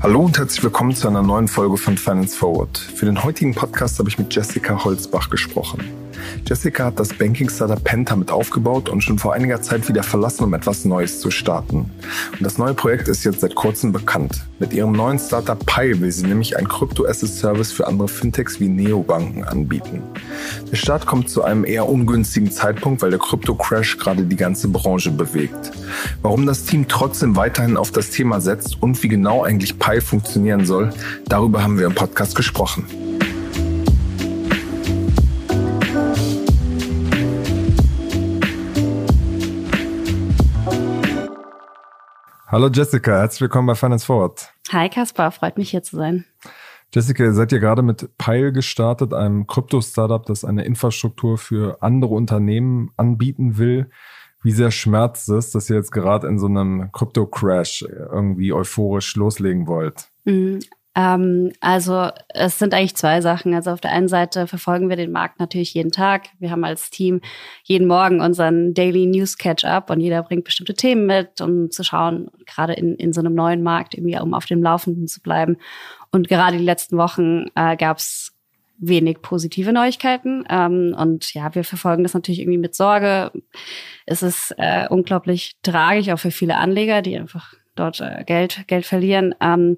Hallo und herzlich willkommen zu einer neuen Folge von Finance Forward. Für den heutigen Podcast habe ich mit Jessica Holzbach gesprochen. Jessica hat das Banking-Startup Penta mit aufgebaut und schon vor einiger Zeit wieder verlassen, um etwas Neues zu starten. Und das neue Projekt ist jetzt seit kurzem bekannt. Mit ihrem neuen Startup Pi will sie nämlich ein Crypto-Asset-Service für andere Fintechs wie Neobanken anbieten. Der Start kommt zu einem eher ungünstigen Zeitpunkt, weil der Crypto-Crash gerade die ganze Branche bewegt. Warum das Team trotzdem weiterhin auf das Thema setzt und wie genau eigentlich Pi funktionieren soll, darüber haben wir im Podcast gesprochen. Hallo Jessica, herzlich willkommen bei Finance Forward. Hi Kaspar, freut mich hier zu sein. Jessica, ihr seid ja gerade mit Pile gestartet, einem Krypto-Startup, das eine Infrastruktur für andere Unternehmen anbieten will. Wie sehr schmerzt es, dass ihr jetzt gerade in so einem Krypto-Crash irgendwie euphorisch loslegen wollt? Ähm, also es sind eigentlich zwei Sachen. Also auf der einen Seite verfolgen wir den Markt natürlich jeden Tag. Wir haben als Team jeden Morgen unseren Daily News Catch-up und jeder bringt bestimmte Themen mit, um zu schauen, gerade in, in so einem neuen Markt, irgendwie, um auf dem Laufenden zu bleiben. Und gerade die letzten Wochen äh, gab es wenig positive Neuigkeiten. Ähm, und ja, wir verfolgen das natürlich irgendwie mit Sorge. Es ist äh, unglaublich tragisch, auch für viele Anleger, die einfach dort äh, Geld, Geld verlieren. Ähm,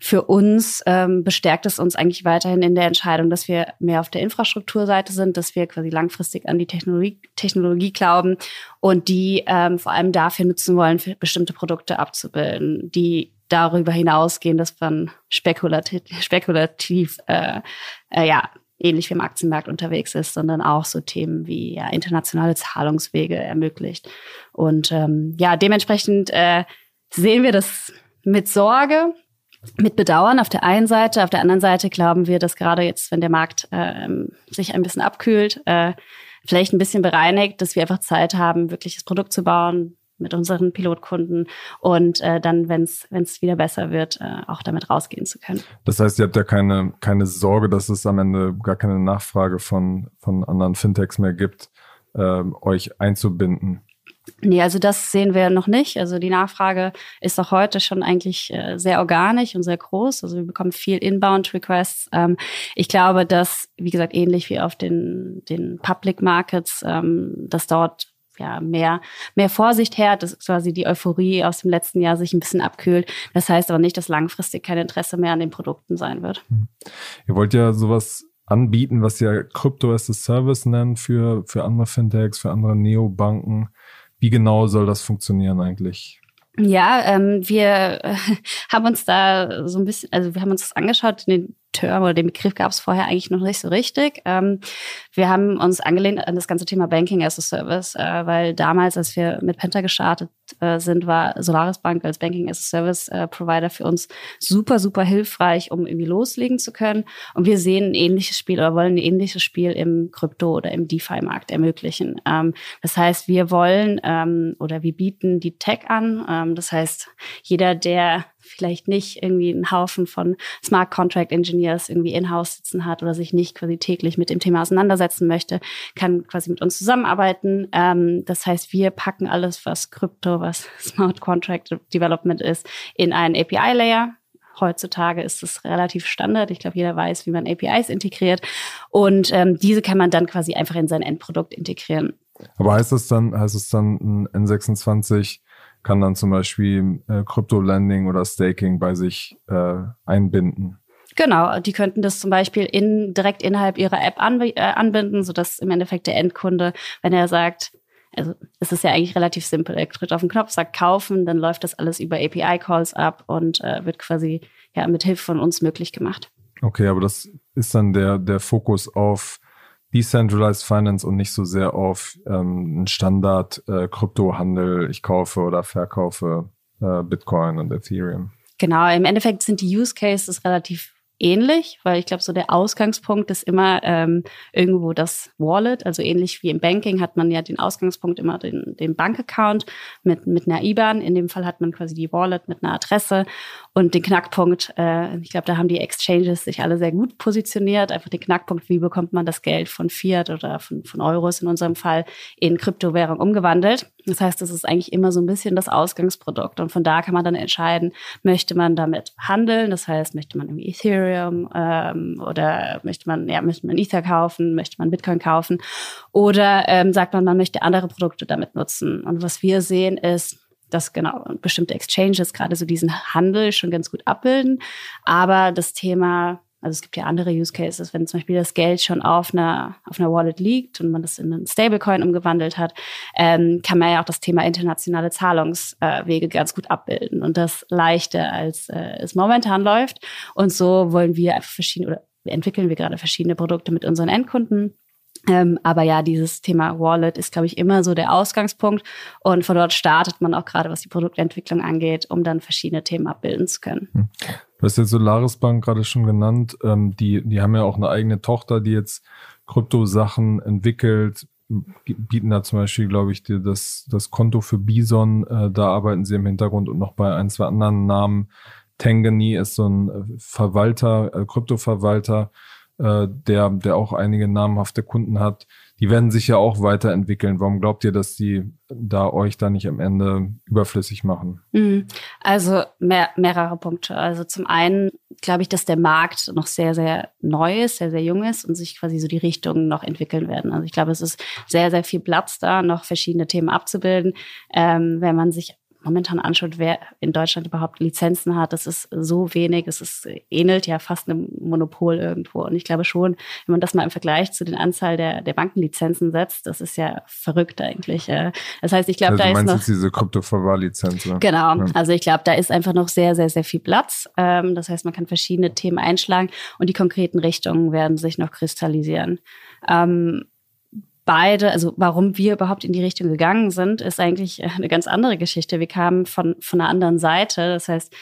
für uns ähm, bestärkt es uns eigentlich weiterhin in der Entscheidung, dass wir mehr auf der Infrastrukturseite sind, dass wir quasi langfristig an die Technologie, Technologie glauben und die ähm, vor allem dafür nutzen wollen, bestimmte Produkte abzubilden, die darüber hinausgehen, dass man spekulativ, spekulativ äh, äh, ja, ähnlich wie im Aktienmarkt unterwegs ist, sondern auch so Themen wie ja, internationale Zahlungswege ermöglicht. Und ähm, ja, dementsprechend äh, sehen wir das mit Sorge, mit Bedauern auf der einen Seite. Auf der anderen Seite glauben wir, dass gerade jetzt, wenn der Markt äh, sich ein bisschen abkühlt, äh, vielleicht ein bisschen bereinigt, dass wir einfach Zeit haben, wirklich das Produkt zu bauen mit unseren Pilotkunden und äh, dann, wenn es wieder besser wird, äh, auch damit rausgehen zu können. Das heißt, ihr habt ja keine, keine Sorge, dass es am Ende gar keine Nachfrage von, von anderen Fintechs mehr gibt, äh, euch einzubinden. Nee, also das sehen wir noch nicht. Also die Nachfrage ist auch heute schon eigentlich äh, sehr organisch und sehr groß. Also wir bekommen viel Inbound-Requests. Ähm, ich glaube, dass, wie gesagt, ähnlich wie auf den, den Public Markets, ähm, dass dort ja, mehr, mehr Vorsicht her, dass quasi die Euphorie aus dem letzten Jahr sich ein bisschen abkühlt. Das heißt aber nicht, dass langfristig kein Interesse mehr an den Produkten sein wird. Hm. Ihr wollt ja sowas anbieten, was ihr Crypto as a Service nennt für, für andere Fintechs, für andere Neobanken. Wie genau soll das funktionieren eigentlich? Ja, ähm, wir äh, haben uns da so ein bisschen, also wir haben uns das angeschaut, den Term oder den Begriff gab es vorher eigentlich noch nicht so richtig. Ähm, wir haben uns angelehnt an das ganze Thema Banking as a Service, äh, weil damals, als wir mit Penta gestartet äh, sind, war Solaris Bank als Banking as a Service äh, Provider für uns super, super hilfreich, um irgendwie loslegen zu können. Und wir sehen ein ähnliches Spiel oder wollen ein ähnliches Spiel im Krypto- oder im DeFi-Markt ermöglichen. Ähm, das heißt, wir wollen ähm, oder wir bieten die Tech an. Ähm, das heißt, jeder, der vielleicht nicht irgendwie einen Haufen von Smart Contract Engineers irgendwie in-house sitzen hat oder sich nicht quasi täglich mit dem Thema auseinandersetzen möchte, kann quasi mit uns zusammenarbeiten. Ähm, das heißt, wir packen alles, was Krypto, was Smart Contract Development ist, in einen API-Layer. Heutzutage ist es relativ Standard. Ich glaube, jeder weiß, wie man APIs integriert. Und ähm, diese kann man dann quasi einfach in sein Endprodukt integrieren. Aber heißt es dann, heißt es dann ein N26 kann dann zum Beispiel äh, Crypto-Lending oder Staking bei sich äh, einbinden. Genau, die könnten das zum Beispiel in, direkt innerhalb ihrer App an, äh, anbinden, sodass im Endeffekt der Endkunde, wenn er sagt, also es ist ja eigentlich relativ simpel, er drückt auf den Knopf, sagt kaufen, dann läuft das alles über API-Calls ab und äh, wird quasi ja mit Hilfe von uns möglich gemacht. Okay, aber das ist dann der, der Fokus auf Decentralized Finance und nicht so sehr auf ähm, einen Standard äh, Kryptohandel, ich kaufe oder verkaufe äh, Bitcoin und Ethereum. Genau, im Endeffekt sind die Use Cases relativ ähnlich, weil ich glaube, so der Ausgangspunkt ist immer ähm, irgendwo das Wallet. Also ähnlich wie im Banking hat man ja den Ausgangspunkt immer den, den Bankaccount mit, mit einer IBAN. In dem Fall hat man quasi die Wallet mit einer Adresse und den Knackpunkt, äh, ich glaube, da haben die Exchanges sich alle sehr gut positioniert. Einfach den Knackpunkt, wie bekommt man das Geld von Fiat oder von, von Euros in unserem Fall in Kryptowährung umgewandelt. Das heißt, es ist eigentlich immer so ein bisschen das Ausgangsprodukt. Und von da kann man dann entscheiden, möchte man damit handeln? Das heißt, möchte man irgendwie Ethereum ähm, oder möchte man, ja, möchte man Ether kaufen, möchte man Bitcoin kaufen? Oder ähm, sagt man, man möchte andere Produkte damit nutzen. Und was wir sehen ist, dass genau bestimmte Exchanges gerade so diesen Handel schon ganz gut abbilden. Aber das Thema also es gibt ja andere Use Cases, wenn zum Beispiel das Geld schon auf einer, auf einer Wallet liegt und man das in einen Stablecoin umgewandelt hat, ähm, kann man ja auch das Thema internationale Zahlungswege ganz gut abbilden und das leichter als äh, es momentan läuft. Und so wollen wir verschiedene oder entwickeln wir gerade verschiedene Produkte mit unseren Endkunden ähm, aber ja, dieses Thema Wallet ist, glaube ich, immer so der Ausgangspunkt. Und von dort startet man auch gerade, was die Produktentwicklung angeht, um dann verschiedene Themen abbilden zu können. Hm. Du hast jetzt Solaris Bank gerade schon genannt. Ähm, die, die haben ja auch eine eigene Tochter, die jetzt Kryptosachen entwickelt, bieten da zum Beispiel, glaube ich, dir das, das Konto für Bison. Äh, da arbeiten sie im Hintergrund und noch bei ein, zwei anderen Namen. Tangany ist so ein äh, Verwalter, äh, Kryptoverwalter äh, der, der auch einige namhafte Kunden hat, die werden sich ja auch weiterentwickeln. Warum glaubt ihr, dass die da euch da nicht am Ende überflüssig machen? Mhm. Also mehr, mehrere Punkte. Also zum einen glaube ich, dass der Markt noch sehr, sehr neu ist, sehr, sehr jung ist und sich quasi so die Richtungen noch entwickeln werden. Also ich glaube, es ist sehr, sehr viel Platz da, noch verschiedene Themen abzubilden. Ähm, wenn man sich momentan anschaut, wer in Deutschland überhaupt Lizenzen hat, das ist so wenig, es ist, ähnelt ja fast einem Monopol irgendwo. Und ich glaube schon, wenn man das mal im Vergleich zu den Anzahl der, der Bankenlizenzen setzt, das ist ja verrückt eigentlich. Das heißt, ich glaube, also da ist noch... Jetzt diese Kryptoverwahrlizenz. Genau, ja. also ich glaube, da ist einfach noch sehr, sehr, sehr viel Platz. Ähm, das heißt, man kann verschiedene Themen einschlagen und die konkreten Richtungen werden sich noch kristallisieren. Ähm, beide, also warum wir überhaupt in die Richtung gegangen sind, ist eigentlich äh, eine ganz andere Geschichte. Wir kamen von, von einer anderen Seite. Das heißt,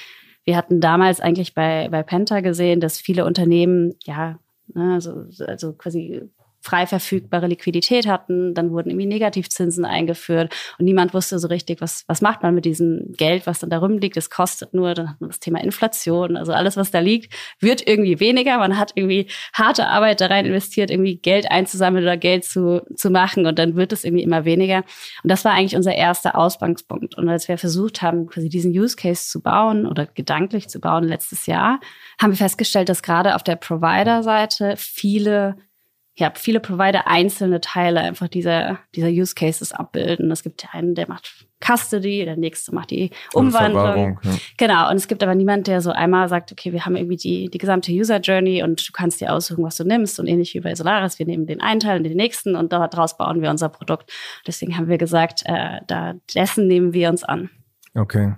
wir hatten damals eigentlich bei, bei Penta gesehen, dass viele Unternehmen, ja, ne, also, also quasi frei verfügbare Liquidität hatten. Dann wurden irgendwie Negativzinsen eingeführt und niemand wusste so richtig, was, was macht man mit diesem Geld, was dann da rumliegt. Es kostet nur, dann hat man das Thema Inflation. Also alles, was da liegt, wird irgendwie weniger. Man hat irgendwie harte Arbeit da rein investiert, irgendwie Geld einzusammeln oder Geld zu, zu machen und dann wird es irgendwie immer weniger. Und das war eigentlich unser erster Ausgangspunkt. Und als wir versucht haben, quasi diesen Use Case zu bauen oder gedanklich zu bauen letztes Jahr, haben wir festgestellt, dass gerade auf der Provider-Seite viele ja, viele Provider einzelne Teile einfach dieser, dieser Use Cases abbilden. Es gibt einen, der macht Custody, der nächste macht die Umwandlung. Ja. Genau. Und es gibt aber niemand, der so einmal sagt, okay, wir haben irgendwie die, die gesamte User Journey und du kannst dir aussuchen, was du nimmst. Und ähnlich wie bei Solaris, wir nehmen den einen Teil und den nächsten und daraus bauen wir unser Produkt. Deswegen haben wir gesagt, äh, da dessen nehmen wir uns an. Okay.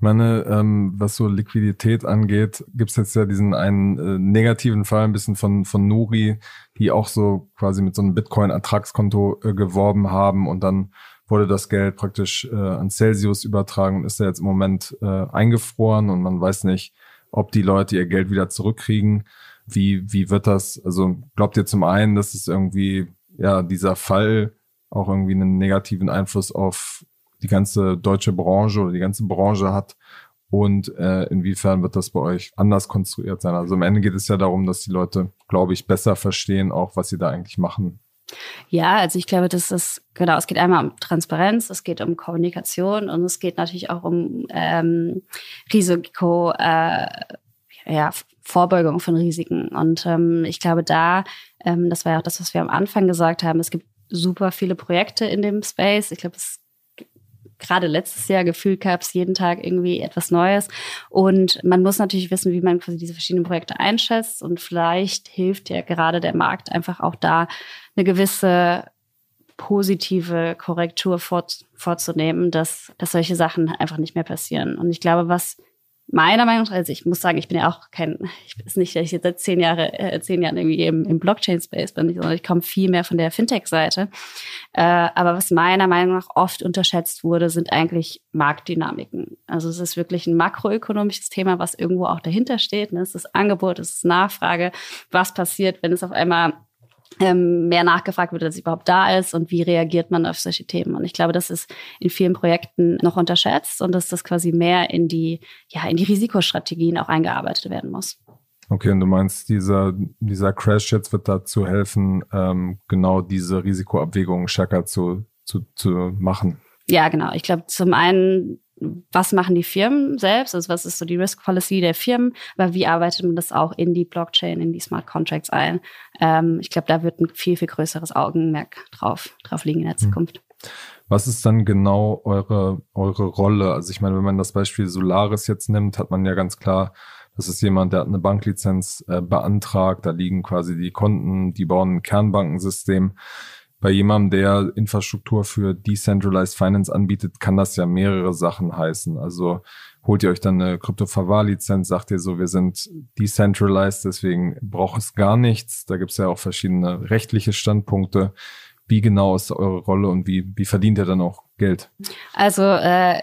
Ich meine, ähm, was so Liquidität angeht, gibt's jetzt ja diesen einen äh, negativen Fall ein bisschen von, von Nuri, die auch so quasi mit so einem Bitcoin-Ertragskonto äh, geworben haben und dann wurde das Geld praktisch äh, an Celsius übertragen und ist ja jetzt im Moment äh, eingefroren und man weiß nicht, ob die Leute ihr Geld wieder zurückkriegen. Wie, wie wird das? Also glaubt ihr zum einen, dass es irgendwie, ja, dieser Fall auch irgendwie einen negativen Einfluss auf die ganze deutsche Branche oder die ganze Branche hat und äh, inwiefern wird das bei euch anders konstruiert sein? Also am Ende geht es ja darum, dass die Leute, glaube ich, besser verstehen, auch was sie da eigentlich machen. Ja, also ich glaube, das ist, genau, es geht einmal um Transparenz, es geht um Kommunikation und es geht natürlich auch um ähm, Risiko, äh, ja, Vorbeugung von Risiken. Und ähm, ich glaube, da, ähm, das war ja auch das, was wir am Anfang gesagt haben, es gibt super viele Projekte in dem Space. Ich glaube, es gerade letztes Jahr gefühlt gab es jeden Tag irgendwie etwas Neues. Und man muss natürlich wissen, wie man quasi diese verschiedenen Projekte einschätzt. Und vielleicht hilft ja gerade der Markt einfach auch da, eine gewisse positive Korrektur vorzunehmen, dass, dass solche Sachen einfach nicht mehr passieren. Und ich glaube, was meiner Meinung nach, also ich muss sagen, ich bin ja auch kein, ich bin nicht, dass ich jetzt seit zehn Jahre, äh, zehn Jahren irgendwie im, im Blockchain-Space bin, sondern ich komme viel mehr von der Fintech-Seite. Äh, aber was meiner Meinung nach oft unterschätzt wurde, sind eigentlich Marktdynamiken. Also es ist wirklich ein makroökonomisches Thema, was irgendwo auch dahinter steht. Ne? Es ist Angebot, es ist Nachfrage. Was passiert, wenn es auf einmal ähm, mehr nachgefragt wird, als überhaupt da ist und wie reagiert man auf solche Themen. Und ich glaube, das ist in vielen Projekten noch unterschätzt und dass das quasi mehr in die, ja, in die Risikostrategien auch eingearbeitet werden muss. Okay, und du meinst, dieser, dieser Crash jetzt wird dazu helfen, ähm, genau diese Risikoabwägungen stärker zu, zu, zu machen? Ja, genau. Ich glaube, zum einen was machen die Firmen selbst, also was ist so die Risk Policy der Firmen, aber wie arbeitet man das auch in die Blockchain, in die Smart Contracts ein? Ähm, ich glaube, da wird ein viel, viel größeres Augenmerk drauf, drauf liegen in der hm. Zukunft. Was ist dann genau eure, eure Rolle? Also ich meine, wenn man das Beispiel Solaris jetzt nimmt, hat man ja ganz klar, das ist jemand, der hat eine Banklizenz äh, beantragt, da liegen quasi die Konten, die bauen ein Kernbankensystem bei jemandem, der Infrastruktur für Decentralized Finance anbietet, kann das ja mehrere Sachen heißen. Also holt ihr euch dann eine Krypto-Verwahrlizenz, sagt ihr so, wir sind decentralized, deswegen braucht es gar nichts. Da gibt es ja auch verschiedene rechtliche Standpunkte. Wie genau ist eure Rolle und wie, wie verdient ihr dann auch Geld? Also äh,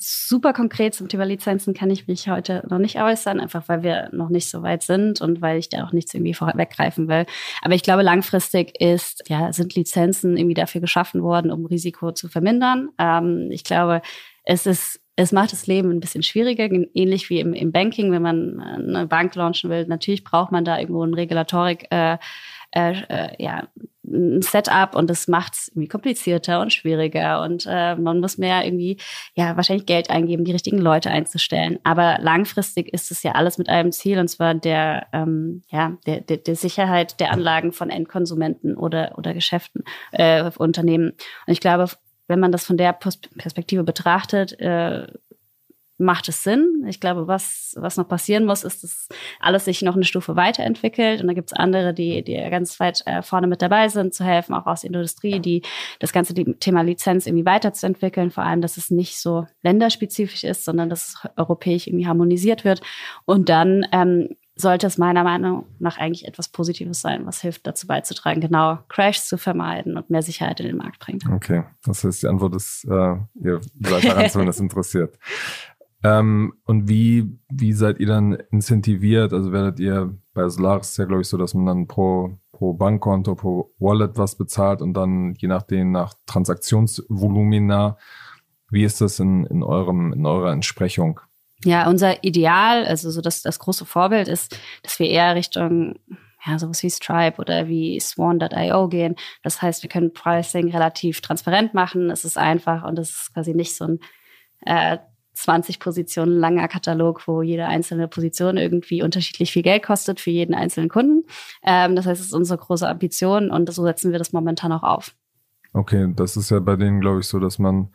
super konkret zum Thema Lizenzen kann ich mich heute noch nicht äußern, einfach weil wir noch nicht so weit sind und weil ich da auch nichts irgendwie vorweggreifen will. Aber ich glaube, langfristig ist, ja, sind Lizenzen irgendwie dafür geschaffen worden, um Risiko zu vermindern. Ähm, ich glaube, es ist es macht das Leben ein bisschen schwieriger, ähnlich wie im, im Banking, wenn man eine Bank launchen will. Natürlich braucht man da irgendwo eine Regulatorik, äh, äh, äh, ja, ein Setup und das macht es irgendwie komplizierter und schwieriger und äh, man muss mehr irgendwie ja wahrscheinlich Geld eingeben, die richtigen Leute einzustellen. Aber langfristig ist es ja alles mit einem Ziel und zwar der ähm, ja der, der, der Sicherheit der Anlagen von Endkonsumenten oder oder Geschäften äh, Unternehmen. Und ich glaube, wenn man das von der Perspektive betrachtet, äh, macht es Sinn. Ich glaube, was, was noch passieren muss, ist, dass alles sich noch eine Stufe weiterentwickelt. Und da gibt es andere, die, die ganz weit äh, vorne mit dabei sind, zu helfen, auch aus der Industrie, die das ganze Thema Lizenz irgendwie weiterzuentwickeln. Vor allem, dass es nicht so länderspezifisch ist, sondern dass es europäisch irgendwie harmonisiert wird. Und dann ähm, sollte es meiner Meinung nach eigentlich etwas Positives sein, was hilft dazu beizutragen, genau Crashs zu vermeiden und mehr Sicherheit in den Markt bringt. Okay, das heißt, die Antwort ist, äh, ihr seid daran zumindest interessiert. Ähm, und wie, wie seid ihr dann incentiviert? Also werdet ihr bei Solaris ist ja, glaube ich, so, dass man dann pro, pro Bankkonto, pro Wallet was bezahlt und dann je nachdem nach Transaktionsvolumina. Wie ist das in, in, eurem, in eurer Entsprechung? Ja, unser Ideal, also so das, das große Vorbild ist, dass wir eher Richtung ja, sowas wie Stripe oder wie Swan.io gehen. Das heißt, wir können Pricing relativ transparent machen. Es ist einfach und es ist quasi nicht so ein äh, 20 Positionen langer Katalog, wo jede einzelne Position irgendwie unterschiedlich viel Geld kostet für jeden einzelnen Kunden. Ähm, das heißt, es ist unsere große Ambition und so setzen wir das momentan auch auf. Okay, das ist ja bei denen, glaube ich, so, dass man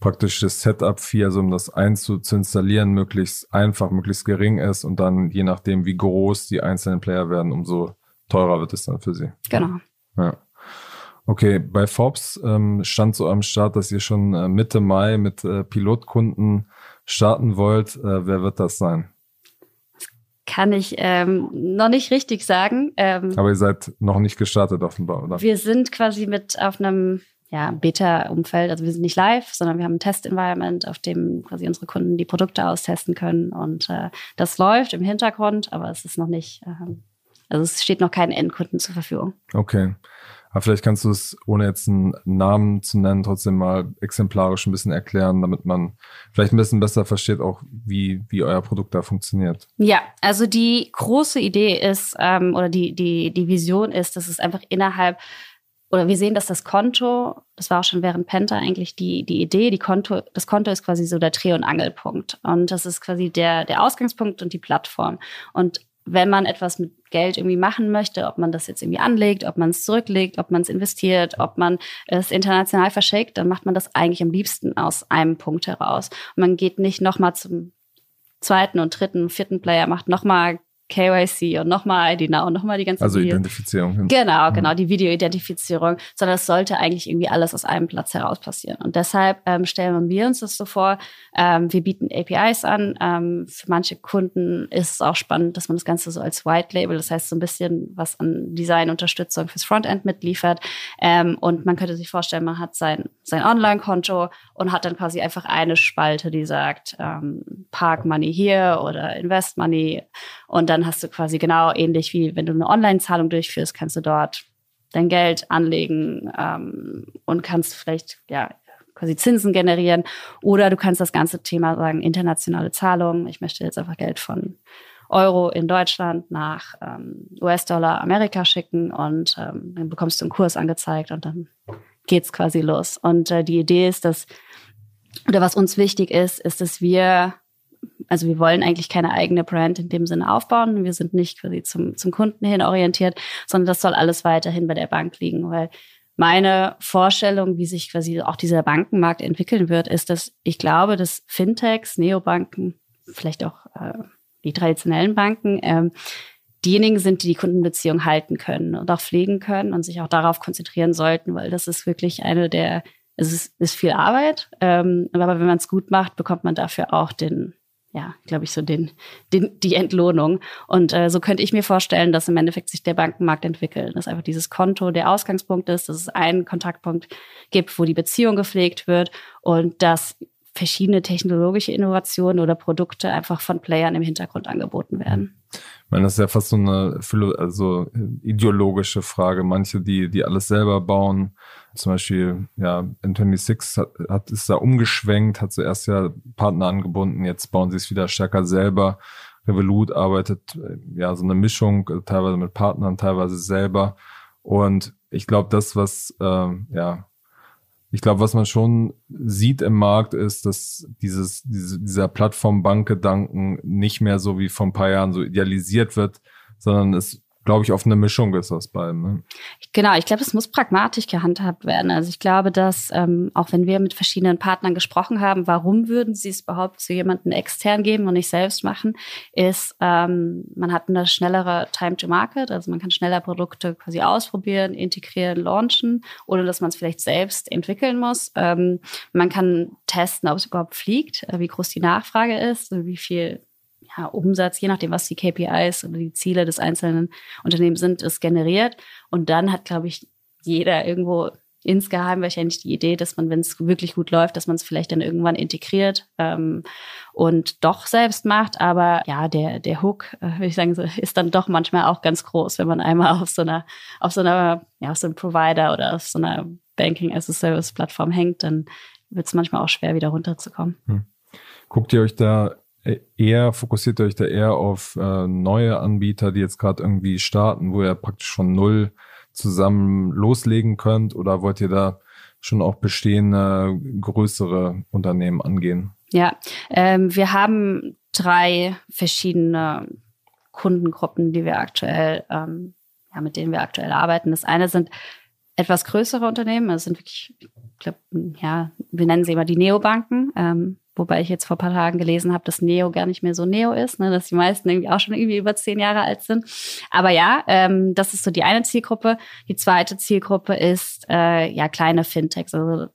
praktisch das Setup-Fee, also um das einzuinstallieren, möglichst einfach, möglichst gering ist und dann je nachdem, wie groß die einzelnen Player werden, umso teurer wird es dann für sie. Genau. Ja. Okay, bei Forbes ähm, stand so am Start, dass ihr schon äh, Mitte Mai mit äh, Pilotkunden starten wollt. Äh, wer wird das sein? Kann ich ähm, noch nicht richtig sagen. Ähm, Aber ihr seid noch nicht gestartet offenbar, oder? Wir sind quasi mit auf einem ja, Beta-Umfeld. Also wir sind nicht live, sondern wir haben ein Test-Environment, auf dem quasi unsere Kunden die Produkte austesten können. Und äh, das läuft im Hintergrund, aber es ist noch nicht, äh, also es steht noch kein Endkunden zur Verfügung. Okay. Aber vielleicht kannst du es, ohne jetzt einen Namen zu nennen, trotzdem mal exemplarisch ein bisschen erklären, damit man vielleicht ein bisschen besser versteht, auch wie, wie euer Produkt da funktioniert. Ja, also die große Idee ist, ähm, oder die, die, die Vision ist, dass es einfach innerhalb oder wir sehen, dass das Konto, das war auch schon während Penta eigentlich die, die Idee, die Konto, das Konto ist quasi so der Dreh- und Angelpunkt. Und das ist quasi der, der Ausgangspunkt und die Plattform. Und wenn man etwas mit Geld irgendwie machen möchte, ob man das jetzt irgendwie anlegt, ob man es zurücklegt, ob man es investiert, ob man es international verschickt, dann macht man das eigentlich am liebsten aus einem Punkt heraus. Und man geht nicht nochmal zum zweiten und dritten, vierten Player, macht nochmal KYC und nochmal ID Now und nochmal die ganze Also Video. Identifizierung. Genau, genau, die Videoidentifizierung, sondern es sollte eigentlich irgendwie alles aus einem Platz heraus passieren. Und deshalb ähm, stellen wir uns das so vor, ähm, wir bieten APIs an. Ähm, für manche Kunden ist es auch spannend, dass man das Ganze so als White Label, das heißt so ein bisschen was an Designunterstützung fürs Frontend mitliefert. Ähm, und man könnte sich vorstellen, man hat sein, sein Online-Konto und hat dann quasi einfach eine Spalte, die sagt, ähm, Park Money hier oder Invest Money. Und dann hast du quasi genau ähnlich wie wenn du eine Online-Zahlung durchführst, kannst du dort dein Geld anlegen ähm, und kannst vielleicht ja quasi Zinsen generieren. Oder du kannst das ganze Thema sagen, internationale Zahlungen. Ich möchte jetzt einfach Geld von Euro in Deutschland nach ähm, US-Dollar Amerika schicken und ähm, dann bekommst du einen Kurs angezeigt und dann geht's quasi los. Und äh, die Idee ist, dass, oder was uns wichtig ist, ist, dass wir also wir wollen eigentlich keine eigene Brand in dem Sinne aufbauen. Wir sind nicht quasi zum, zum Kunden hin orientiert, sondern das soll alles weiterhin bei der Bank liegen, weil meine Vorstellung, wie sich quasi auch dieser Bankenmarkt entwickeln wird, ist, dass ich glaube, dass Fintechs, Neobanken, vielleicht auch äh, die traditionellen Banken, ähm, diejenigen sind, die die Kundenbeziehung halten können und auch pflegen können und sich auch darauf konzentrieren sollten, weil das ist wirklich eine der, es ist, ist viel Arbeit, ähm, aber wenn man es gut macht, bekommt man dafür auch den ja, glaube ich, so den, den, die Entlohnung. Und äh, so könnte ich mir vorstellen, dass im Endeffekt sich der Bankenmarkt entwickelt. Dass einfach dieses Konto der Ausgangspunkt ist, dass es einen Kontaktpunkt gibt, wo die Beziehung gepflegt wird und dass verschiedene technologische Innovationen oder Produkte einfach von Playern im Hintergrund angeboten werden. Meine, das ist ja fast so eine also ideologische Frage. Manche, die, die alles selber bauen, zum Beispiel, ja, N26 hat, hat ist da umgeschwenkt, hat zuerst ja Partner angebunden, jetzt bauen sie es wieder stärker selber. Revolut arbeitet ja so eine Mischung, teilweise mit Partnern, teilweise selber. Und ich glaube, das, was ähm, ja ich glaube, was man schon sieht im Markt ist, dass dieses, diese, dieser Plattform-Bank-Gedanken nicht mehr so wie vor ein paar Jahren so idealisiert wird, sondern es glaube ich, auf eine Mischung ist aus beiden. Ne? Genau, ich glaube, es muss pragmatisch gehandhabt werden. Also ich glaube, dass ähm, auch wenn wir mit verschiedenen Partnern gesprochen haben, warum würden sie es überhaupt zu jemandem extern geben und nicht selbst machen, ist, ähm, man hat eine schnellere Time to Market, also man kann schneller Produkte quasi ausprobieren, integrieren, launchen, ohne dass man es vielleicht selbst entwickeln muss. Ähm, man kann testen, ob es überhaupt fliegt, äh, wie groß die Nachfrage ist, wie viel ja, Umsatz, je nachdem, was die KPIs oder die Ziele des einzelnen Unternehmens sind, ist generiert. Und dann hat, glaube ich, jeder irgendwo insgeheim wahrscheinlich die Idee, dass man, wenn es wirklich gut läuft, dass man es vielleicht dann irgendwann integriert ähm, und doch selbst macht. Aber ja, der, der Hook, äh, würde ich sagen, so, ist dann doch manchmal auch ganz groß, wenn man einmal auf so einer, auf so einer, ja, auf so einem Provider oder auf so einer Banking as a Service Plattform hängt, dann wird es manchmal auch schwer, wieder runterzukommen. Hm. Guckt ihr euch da eher, fokussiert euch da eher auf äh, neue Anbieter, die jetzt gerade irgendwie starten, wo ihr praktisch von null zusammen loslegen könnt oder wollt ihr da schon auch bestehende größere Unternehmen angehen? Ja, ähm, wir haben drei verschiedene Kundengruppen, die wir aktuell, ähm, ja, mit denen wir aktuell arbeiten. Das eine sind etwas größere Unternehmen, das sind wirklich, ich glaube, ja, wir nennen sie immer die Neobanken. Ähm, Wobei ich jetzt vor ein paar Tagen gelesen habe, dass Neo gar nicht mehr so Neo ist, ne, dass die meisten irgendwie auch schon irgendwie über zehn Jahre alt sind. Aber ja, ähm, das ist so die eine Zielgruppe. Die zweite Zielgruppe ist äh, ja kleine Fintechs, also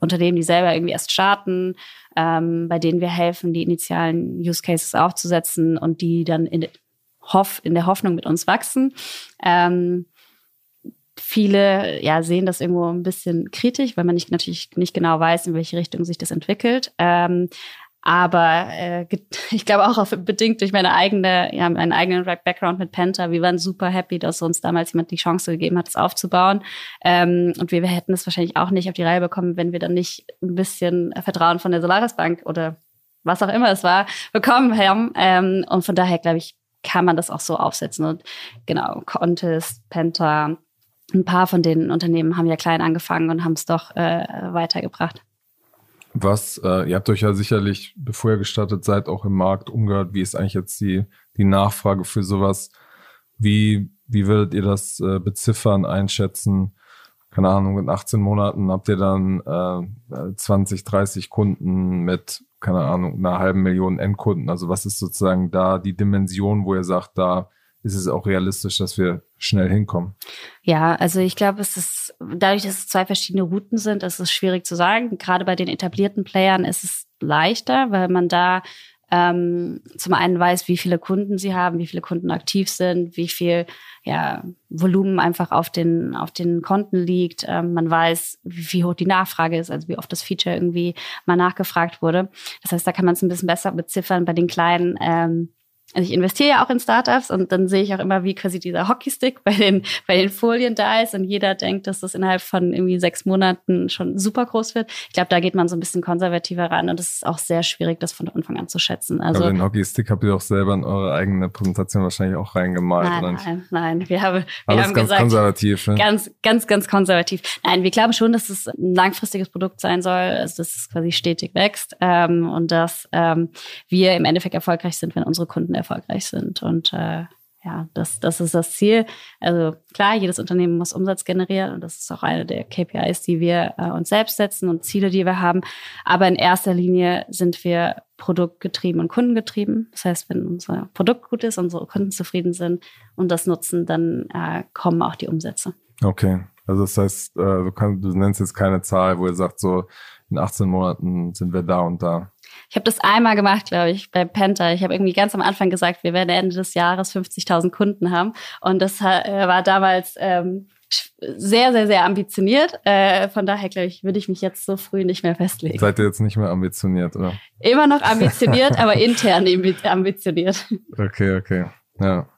Unternehmen, die selber irgendwie erst starten, ähm, bei denen wir helfen, die initialen Use Cases aufzusetzen und die dann in, Hoff, in der Hoffnung mit uns wachsen. Ähm, Viele ja, sehen das irgendwo ein bisschen kritisch, weil man nicht, natürlich nicht genau weiß, in welche Richtung sich das entwickelt. Ähm, aber äh, ich glaube auch auf, bedingt durch meine eigene, ja, meinen eigenen Background mit Penta, wir waren super happy, dass uns damals jemand die Chance gegeben hat, es aufzubauen. Ähm, und wir, hätten es wahrscheinlich auch nicht auf die Reihe bekommen, wenn wir dann nicht ein bisschen Vertrauen von der Solaris Bank oder was auch immer es war, bekommen haben. Ähm, und von daher, glaube ich, kann man das auch so aufsetzen. Und genau, Contest, Penta, ein paar von den Unternehmen haben ja klein angefangen und haben es doch äh, weitergebracht. Was, äh, ihr habt euch ja sicherlich, bevor ihr gestartet seid, auch im Markt umgehört. Wie ist eigentlich jetzt die, die Nachfrage für sowas? Wie, wie würdet ihr das äh, beziffern, einschätzen? Keine Ahnung, in 18 Monaten habt ihr dann äh, 20, 30 Kunden mit, keine Ahnung, einer halben Million Endkunden. Also was ist sozusagen da die Dimension, wo ihr sagt, da ist es auch realistisch, dass wir schnell hinkommen. Ja, also ich glaube, es ist dadurch, dass es zwei verschiedene Routen sind, ist es schwierig zu sagen. Gerade bei den etablierten Playern ist es leichter, weil man da ähm, zum einen weiß, wie viele Kunden sie haben, wie viele Kunden aktiv sind, wie viel ja, Volumen einfach auf den, auf den Konten liegt. Ähm, man weiß, wie hoch die Nachfrage ist, also wie oft das Feature irgendwie mal nachgefragt wurde. Das heißt, da kann man es ein bisschen besser beziffern. Bei den kleinen ähm, also ich investiere ja auch in Startups und dann sehe ich auch immer, wie quasi dieser Hockeystick bei den, bei den Folien da ist und jeder denkt, dass das innerhalb von irgendwie sechs Monaten schon super groß wird. Ich glaube, da geht man so ein bisschen konservativer ran und es ist auch sehr schwierig, das von Anfang an zu schätzen. Also Aber den Hockeystick habt ihr auch selber in eure eigene Präsentation wahrscheinlich auch reingemalt. Nein, nein, nein. Wir haben, wir Alles haben ganz gesagt, konservativ. Ne? Ganz, ganz, ganz konservativ. Nein, wir glauben schon, dass es ein langfristiges Produkt sein soll, also dass es quasi stetig wächst ähm, und dass ähm, wir im Endeffekt erfolgreich sind, wenn unsere Kunden erfolgreich sind. Und äh, ja, das, das ist das Ziel. Also klar, jedes Unternehmen muss Umsatz generieren und das ist auch eine der KPIs, die wir äh, uns selbst setzen und Ziele, die wir haben. Aber in erster Linie sind wir produktgetrieben und kundengetrieben. Das heißt, wenn unser Produkt gut ist, unsere Kunden zufrieden sind und das nutzen, dann äh, kommen auch die Umsätze. Okay, also das heißt, äh, du, kannst, du nennst jetzt keine Zahl, wo ihr sagt, so in 18 Monaten sind wir da und da. Ich habe das einmal gemacht, glaube ich, bei Penta. Ich habe irgendwie ganz am Anfang gesagt, wir werden Ende des Jahres 50.000 Kunden haben. Und das äh, war damals ähm, sehr, sehr, sehr ambitioniert. Äh, von daher, glaube ich, würde ich mich jetzt so früh nicht mehr festlegen. Seid ihr jetzt nicht mehr ambitioniert, oder? Immer noch ambitioniert, aber intern ambitioniert. Okay, okay. Ja.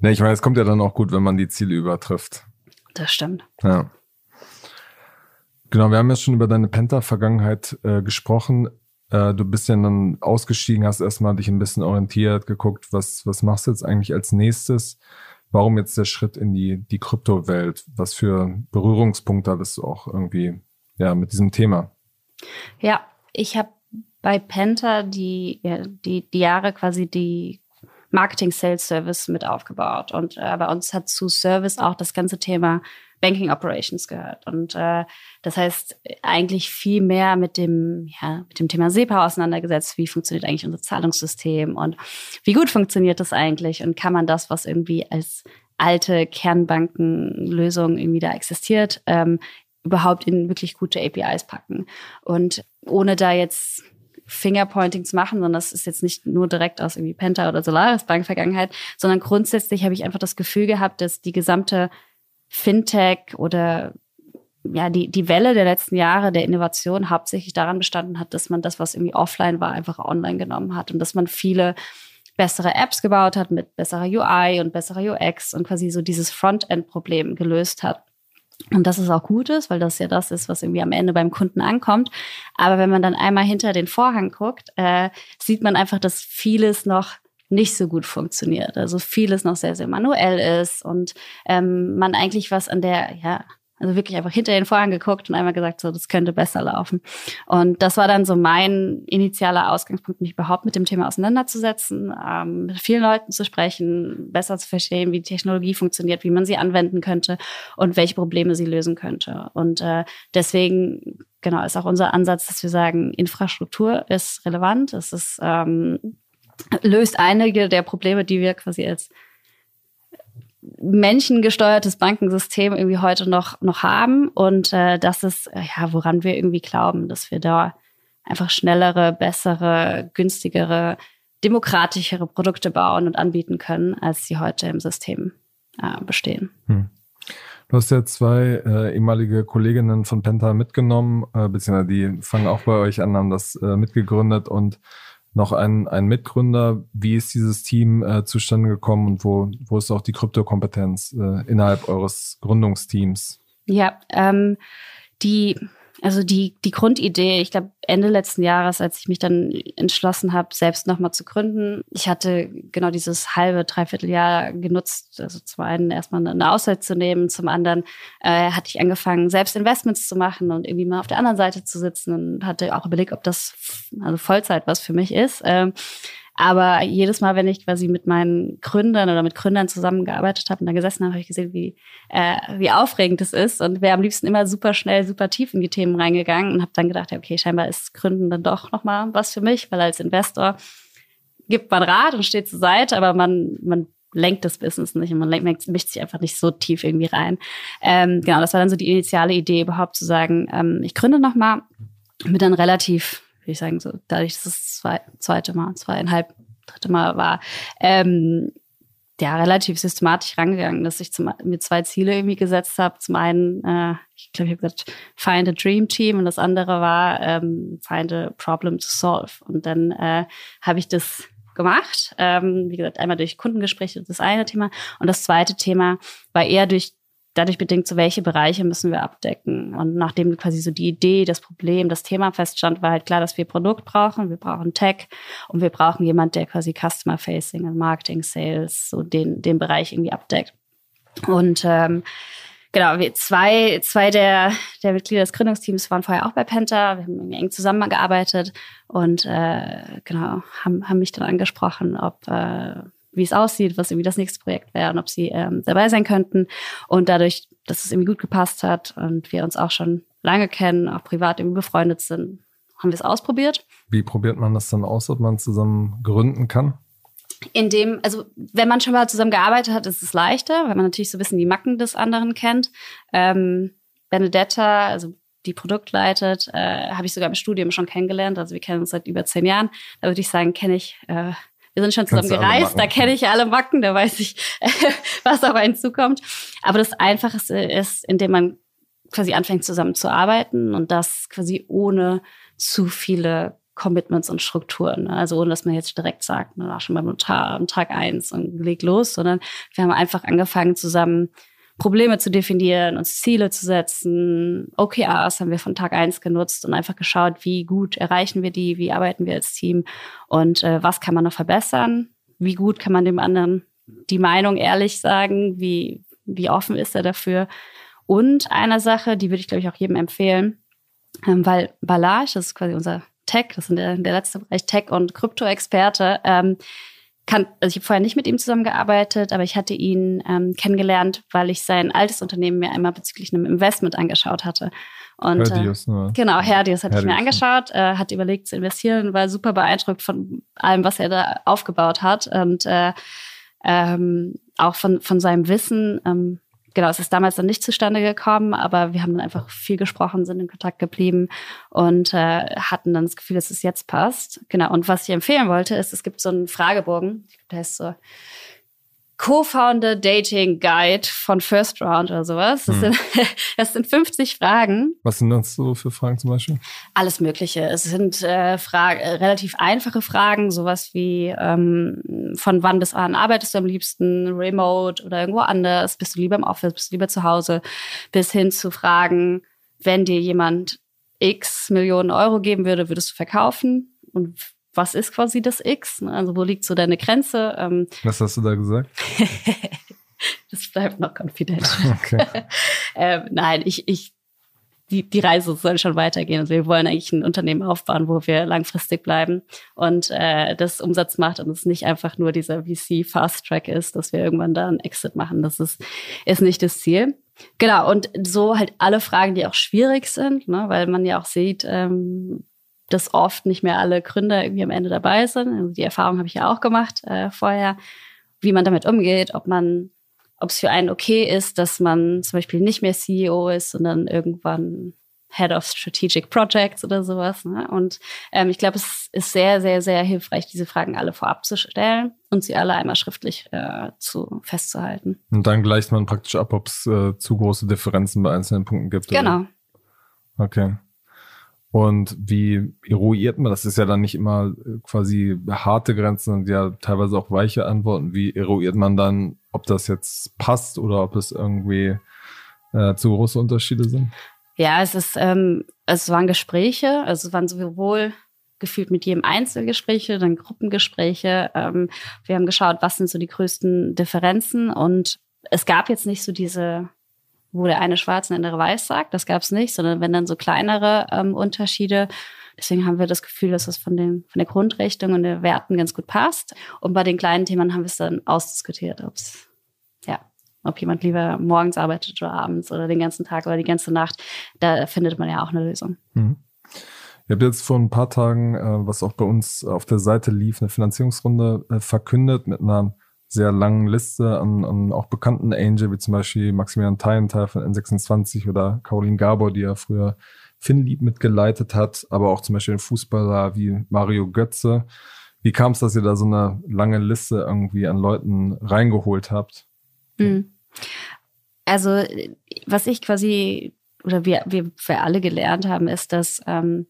Ne, ich meine, es kommt ja dann auch gut, wenn man die Ziele übertrifft. Das stimmt. Ja. Genau, wir haben ja schon über deine Penta-Vergangenheit äh, gesprochen. Äh, du bist ja dann ausgestiegen, hast erstmal dich ein bisschen orientiert, geguckt, was, was machst du jetzt eigentlich als nächstes? Warum jetzt der Schritt in die, die Kryptowelt? Was für Berührungspunkte hattest du auch irgendwie ja, mit diesem Thema? Ja, ich habe bei Penta die, ja, die, die Jahre quasi die Marketing Sales Service mit aufgebaut. Und äh, bei uns hat zu Service auch das ganze Thema Banking Operations gehört. Und äh, das heißt, eigentlich viel mehr mit dem, ja, mit dem Thema SEPA auseinandergesetzt. Wie funktioniert eigentlich unser Zahlungssystem und wie gut funktioniert das eigentlich? Und kann man das, was irgendwie als alte Kernbankenlösung irgendwie da existiert, ähm, überhaupt in wirklich gute APIs packen? Und ohne da jetzt Fingerpointing zu machen, sondern das ist jetzt nicht nur direkt aus irgendwie Penta oder Solaris Bank Vergangenheit, sondern grundsätzlich habe ich einfach das Gefühl gehabt, dass die gesamte Fintech oder ja, die, die Welle der letzten Jahre der Innovation hauptsächlich daran bestanden hat, dass man das, was irgendwie offline war, einfach online genommen hat und dass man viele bessere Apps gebaut hat mit besserer UI und besserer UX und quasi so dieses Frontend-Problem gelöst hat. Und das ist auch gut ist, weil das ja das ist, was irgendwie am Ende beim Kunden ankommt. Aber wenn man dann einmal hinter den Vorhang guckt, äh, sieht man einfach, dass vieles noch nicht so gut funktioniert. Also vieles noch sehr, sehr manuell ist und ähm, man eigentlich was an der, ja, also wirklich einfach hinter den Vorhang geguckt und einmal gesagt, so, das könnte besser laufen. Und das war dann so mein initialer Ausgangspunkt, mich überhaupt mit dem Thema auseinanderzusetzen, ähm, mit vielen Leuten zu sprechen, besser zu verstehen, wie die Technologie funktioniert, wie man sie anwenden könnte und welche Probleme sie lösen könnte. Und äh, deswegen, genau, ist auch unser Ansatz, dass wir sagen, Infrastruktur ist relevant, es ist ähm, löst einige der Probleme, die wir quasi als menschengesteuertes Bankensystem irgendwie heute noch, noch haben. Und äh, das ist, ja, woran wir irgendwie glauben, dass wir da einfach schnellere, bessere, günstigere, demokratischere Produkte bauen und anbieten können, als sie heute im System äh, bestehen. Hm. Du hast ja zwei äh, ehemalige Kolleginnen von Penta mitgenommen, äh, beziehungsweise die fangen auch bei euch an, haben das äh, mitgegründet und noch ein, ein Mitgründer. Wie ist dieses Team äh, zustande gekommen und wo, wo ist auch die Kryptokompetenz äh, innerhalb eures Gründungsteams? Ja, ähm, die also die, die Grundidee, ich glaube, Ende letzten Jahres, als ich mich dann entschlossen habe, selbst nochmal zu gründen, ich hatte genau dieses halbe, dreiviertel Jahr genutzt, also zum einen erstmal eine Auszeit zu nehmen, zum anderen äh, hatte ich angefangen, selbst Investments zu machen und irgendwie mal auf der anderen Seite zu sitzen und hatte auch überlegt, ob das also Vollzeit was für mich ist. Ähm, aber jedes Mal, wenn ich quasi mit meinen Gründern oder mit Gründern zusammengearbeitet habe und da gesessen habe, habe ich gesehen, wie, äh, wie aufregend es ist und wäre am liebsten immer super schnell, super tief in die Themen reingegangen und habe dann gedacht, okay, scheinbar ist Gründen dann doch nochmal was für mich, weil als Investor gibt man Rat und steht zur Seite, aber man, man lenkt das Business nicht und man lenkt, mischt sich einfach nicht so tief irgendwie rein. Ähm, genau, das war dann so die initiale Idee, überhaupt zu sagen, ähm, ich gründe nochmal mit dann relativ würde ich sagen, so dadurch, dass es zwei, zweite Mal, zweieinhalb, dritte Mal war, ähm, ja, relativ systematisch rangegangen, dass ich zum, mir zwei Ziele irgendwie gesetzt habe. Zum einen, äh, ich glaube, ich habe gesagt, find a dream team und das andere war ähm, find a problem to solve. Und dann äh, habe ich das gemacht. Ähm, wie gesagt, einmal durch Kundengespräche, das eine Thema. Und das zweite Thema war eher durch dadurch bedingt, so welche Bereiche müssen wir abdecken. Und nachdem quasi so die Idee, das Problem, das Thema feststand, war halt klar, dass wir Produkt brauchen, wir brauchen Tech und wir brauchen jemand, der quasi Customer Facing, und Marketing, Sales, so den, den Bereich irgendwie abdeckt. Und ähm, genau, wir zwei, zwei der, der Mitglieder des Gründungsteams waren vorher auch bei Penta. Wir haben eng zusammengearbeitet und äh, genau, haben, haben mich dann angesprochen, ob äh, wie es aussieht, was irgendwie das nächste Projekt wäre und ob sie ähm, dabei sein könnten. Und dadurch, dass es irgendwie gut gepasst hat und wir uns auch schon lange kennen, auch privat irgendwie befreundet sind, haben wir es ausprobiert. Wie probiert man das dann aus, ob man zusammen gründen kann? In dem, also wenn man schon mal zusammen gearbeitet hat, ist es leichter, weil man natürlich so ein bisschen die Macken des anderen kennt. Ähm, Benedetta, also die Produkt leitet, äh, habe ich sogar im Studium schon kennengelernt. Also wir kennen uns seit über zehn Jahren. Da würde ich sagen, kenne ich äh, wir sind schon zusammen gereist, da kenne ich alle Macken, da weiß ich, was auf einen zukommt. Aber das Einfachste ist, indem man quasi anfängt zusammen zu arbeiten und das quasi ohne zu viele Commitments und Strukturen. Also ohne, dass man jetzt direkt sagt, na, schon beim Notar am Tag eins und leg los, sondern wir haben einfach angefangen zusammen Probleme zu definieren, uns Ziele zu setzen. OKRs haben wir von Tag eins genutzt und einfach geschaut, wie gut erreichen wir die, wie arbeiten wir als Team und äh, was kann man noch verbessern, wie gut kann man dem anderen die Meinung ehrlich sagen, wie, wie offen ist er dafür. Und eine Sache, die würde ich, glaube ich, auch jedem empfehlen, ähm, weil Balage, das ist quasi unser Tech, das ist der, der letzte Bereich Tech und Krypto-Experte, ähm, kann, also ich habe vorher nicht mit ihm zusammengearbeitet, aber ich hatte ihn ähm, kennengelernt, weil ich sein altes Unternehmen mir einmal bezüglich einem Investment angeschaut hatte. Und, Herdius, ne? Genau, Herdius hatte Herdius, ich mir angeschaut, äh, hat überlegt zu investieren, war super beeindruckt von allem, was er da aufgebaut hat und äh, ähm, auch von, von seinem Wissen. Ähm, genau, es ist damals dann nicht zustande gekommen, aber wir haben dann einfach viel gesprochen, sind in Kontakt geblieben und äh, hatten dann das Gefühl, dass es jetzt passt. Genau, und was ich empfehlen wollte, ist, es gibt so einen Fragebogen, der heißt so Co-Founder Dating Guide von First Round oder sowas. Das, hm. sind, das sind 50 Fragen. Was sind das so für Fragen zum Beispiel? Alles Mögliche. Es sind äh, Frage, äh, relativ einfache Fragen, sowas wie ähm, von wann bis wann arbeitest du am liebsten, remote oder irgendwo anders, bist du lieber im Office, bist du lieber zu Hause, bis hin zu Fragen, wenn dir jemand x Millionen Euro geben würde, würdest du verkaufen? Und was ist quasi das X? Ne? Also wo liegt so deine Grenze? Ähm, was hast du da gesagt? das bleibt noch confidential. Okay. ähm, nein, ich, ich, die, die Reise soll schon weitergehen. Also wir wollen eigentlich ein Unternehmen aufbauen, wo wir langfristig bleiben und äh, das Umsatz macht und es nicht einfach nur dieser VC Fast Track ist, dass wir irgendwann da einen Exit machen. Das ist, ist nicht das Ziel. Genau, und so halt alle Fragen, die auch schwierig sind, ne, weil man ja auch sieht, ähm, dass oft nicht mehr alle Gründer irgendwie am Ende dabei sind. Also die Erfahrung habe ich ja auch gemacht äh, vorher, wie man damit umgeht, ob man, ob es für einen okay ist, dass man zum Beispiel nicht mehr CEO ist, sondern irgendwann Head of Strategic Projects oder sowas. Ne? Und ähm, ich glaube, es ist sehr, sehr, sehr hilfreich, diese Fragen alle vorab zu stellen und sie alle einmal schriftlich äh, zu festzuhalten. Und dann gleicht man praktisch ab, ob es äh, zu große Differenzen bei einzelnen Punkten gibt. Genau. Oder? Okay. Und wie eruiert man, das ist ja dann nicht immer äh, quasi harte Grenzen und ja teilweise auch weiche Antworten. Wie eruiert man dann, ob das jetzt passt oder ob es irgendwie äh, zu große Unterschiede sind? Ja, es ist, ähm, es waren Gespräche, also es waren sowohl gefühlt mit jedem Einzelgespräche, dann Gruppengespräche. Ähm, wir haben geschaut, was sind so die größten Differenzen und es gab jetzt nicht so diese wo der eine schwarz und der andere weiß sagt. Das gab es nicht, sondern wenn dann so kleinere ähm, Unterschiede. Deswegen haben wir das Gefühl, dass es von, den, von der Grundrichtung und der Werten ganz gut passt. Und bei den kleinen Themen haben wir es dann ausdiskutiert, ob es, ob jemand lieber morgens arbeitet oder abends oder den ganzen Tag oder die ganze Nacht. Da findet man ja auch eine Lösung. Mhm. Ihr habt jetzt vor ein paar Tagen, äh, was auch bei uns auf der Seite lief, eine Finanzierungsrunde äh, verkündet mit einer sehr langen Liste an, an auch bekannten Angel, wie zum Beispiel Maximilian Teilenthal von N26 oder Caroline Gabor, die ja früher Finnlieb mitgeleitet hat, aber auch zum Beispiel den Fußballer wie Mario Götze. Wie kam es, dass ihr da so eine lange Liste irgendwie an Leuten reingeholt habt? Mhm. Also, was ich quasi, oder wir, wir, wir alle gelernt haben, ist, dass ähm,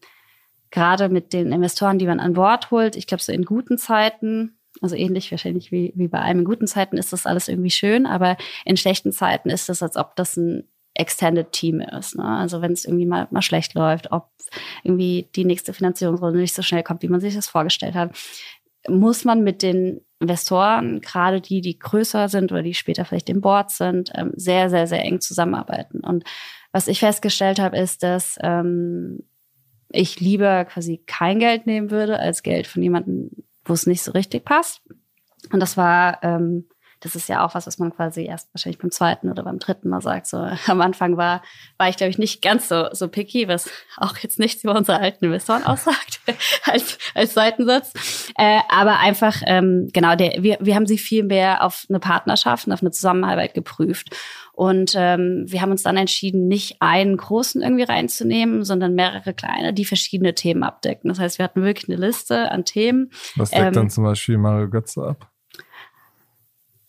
gerade mit den Investoren, die man an Bord holt, ich glaube, so in guten Zeiten Also ähnlich wahrscheinlich wie, wie bei einem. In guten Zeiten ist das alles irgendwie schön, aber in schlechten Zeiten ist es, als ob das ein Extended Team ist. Ne? Also wenn es irgendwie mal, mal schlecht läuft, ob irgendwie die nächste Finanzierungsrunde nicht so schnell kommt, wie man sich das vorgestellt hat, muss man mit den Investoren, gerade die, die größer sind oder die später vielleicht im Board sind, ähm, sehr, sehr, sehr eng zusammenarbeiten. Und was ich festgestellt habe, ist, dass ähm, ich lieber quasi kein Geld nehmen würde, als Geld von jemandem, wo es nicht so richtig passt. Und das war ähm, das ist ja auch was, was man quasi erst wahrscheinlich beim zweiten oder beim dritten Mal sagt. So am Anfang war, war ich, glaube ich, nicht ganz so, so picky, was auch jetzt nichts über unsere alten Investoren aussagt, als, als Seitensatz. Äh, aber einfach, ähm, genau, der, wir, wir haben sie viel mehr auf eine Partnerschaft und auf eine Zusammenarbeit geprüft. Und ähm, wir haben uns dann entschieden, nicht einen großen irgendwie reinzunehmen, sondern mehrere kleine, die verschiedene Themen abdecken. Das heißt, wir hatten wirklich eine Liste an Themen. Was deckt ähm, dann zum Beispiel Mario Götze ab?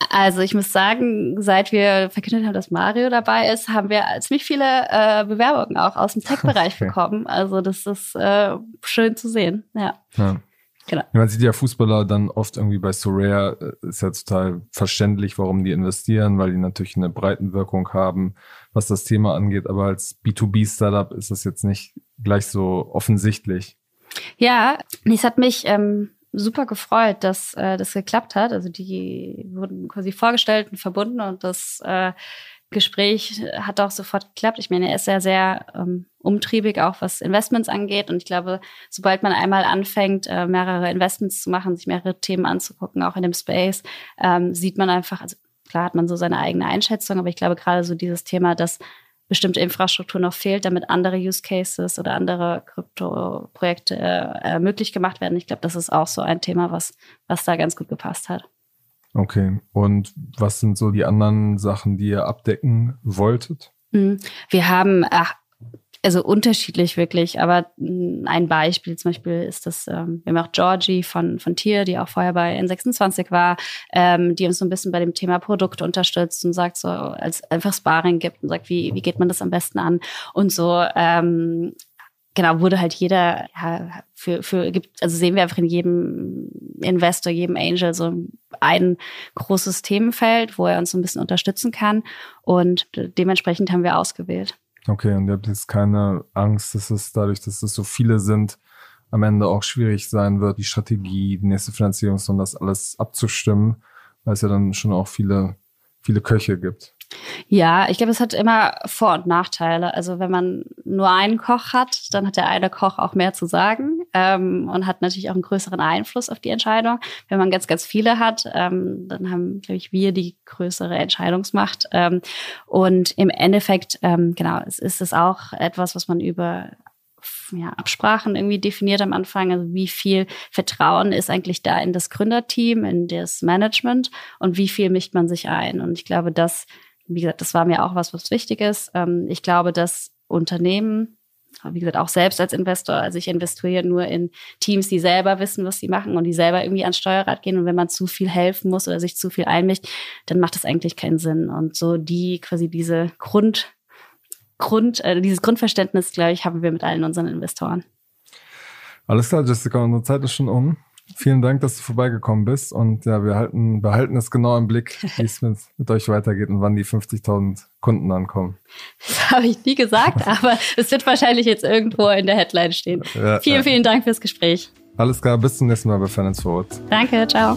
Also ich muss sagen, seit wir verkündet haben, dass Mario dabei ist, haben wir ziemlich viele äh, Bewerbungen auch aus dem Tech-Bereich okay. bekommen. Also das ist äh, schön zu sehen. Ja. ja. Genau. Man sieht ja Fußballer dann oft irgendwie bei Soraya, äh, ist ja total verständlich, warum die investieren, weil die natürlich eine Breitenwirkung haben, was das Thema angeht. Aber als B2B-Startup ist das jetzt nicht gleich so offensichtlich. Ja, es hat mich ähm, super gefreut, dass äh, das geklappt hat. Also die wurden quasi vorgestellt und verbunden und das äh, Gespräch hat auch sofort geklappt. Ich meine, er ist ja sehr ähm, umtriebig, auch was Investments angeht. Und ich glaube, sobald man einmal anfängt, äh, mehrere Investments zu machen, sich mehrere Themen anzugucken, auch in dem Space, ähm, sieht man einfach, also klar hat man so seine eigene Einschätzung, aber ich glaube gerade so dieses Thema, dass bestimmte Infrastruktur noch fehlt, damit andere Use Cases oder andere Krypto-Projekte äh, möglich gemacht werden. Ich glaube, das ist auch so ein Thema, was, was da ganz gut gepasst hat. Okay. Und was sind so die anderen Sachen, die ihr abdecken wolltet? Mhm. Wir haben ach, also unterschiedlich wirklich, aber mm, ein Beispiel zum Beispiel ist das, ähm, wir haben auch Georgie von, von Tier, die auch vorher bei N26 war, ähm, die uns so ein bisschen bei dem Thema Produkt unterstützt und sagt so, als einfach Sparring gibt und sagt, wie, wie geht man das am besten an und so, ähm, genau, wurde halt jeder, ja, für, für, gibt, also sehen wir einfach in jedem Investor, jedem Angel so ein großes Themenfeld, wo er uns so ein bisschen unterstützen kann und dementsprechend haben wir ausgewählt. Okay, und ihr habt jetzt keine Angst, dass es dadurch, dass es so viele sind, am Ende auch schwierig sein wird, die Strategie, die nächste Finanzierungsrunde, das alles abzustimmen, weil es ja dann schon auch viele, viele Köche gibt. Ja, ich glaube, es hat immer Vor- und Nachteile. Also wenn man nur einen Koch hat, dann hat der eine Koch auch mehr zu sagen ähm, und hat natürlich auch einen größeren Einfluss auf die Entscheidung. Wenn man ganz, ganz viele hat, ähm, dann haben, glaube ich, wir die größere Entscheidungsmacht. Ähm, und im Endeffekt, ähm, genau, es ist es auch etwas, was man über ja, Absprachen irgendwie definiert am Anfang. Also wie viel Vertrauen ist eigentlich da in das Gründerteam, in das Management und wie viel mischt man sich ein? Und ich glaube, das wie gesagt, das war mir auch was, was wichtig ist. Ähm, ich glaube, dass Unternehmen, wie gesagt, auch selbst als Investor, also ich investiere nur in Teams, die selber wissen, was sie machen und die selber irgendwie ans Steuerrad gehen. Und wenn man zu viel helfen muss oder sich zu viel einmischt, dann macht das eigentlich keinen Sinn. Und so die quasi diese Grund, Grund, äh, dieses Grundverständnis, glaube ich, haben wir mit allen unseren Investoren. Alles klar, Jessica, unsere Zeit ist schon um. Vielen Dank, dass du vorbeigekommen bist und ja, wir halten, behalten es genau im Blick, wie es mit, mit euch weitergeht und wann die 50.000 Kunden ankommen. Das habe ich nie gesagt, aber es wird wahrscheinlich jetzt irgendwo in der Headline stehen. Ja, vielen, ja. vielen Dank fürs Gespräch. Alles klar, bis zum nächsten Mal bei Finance Forward. Danke, ciao.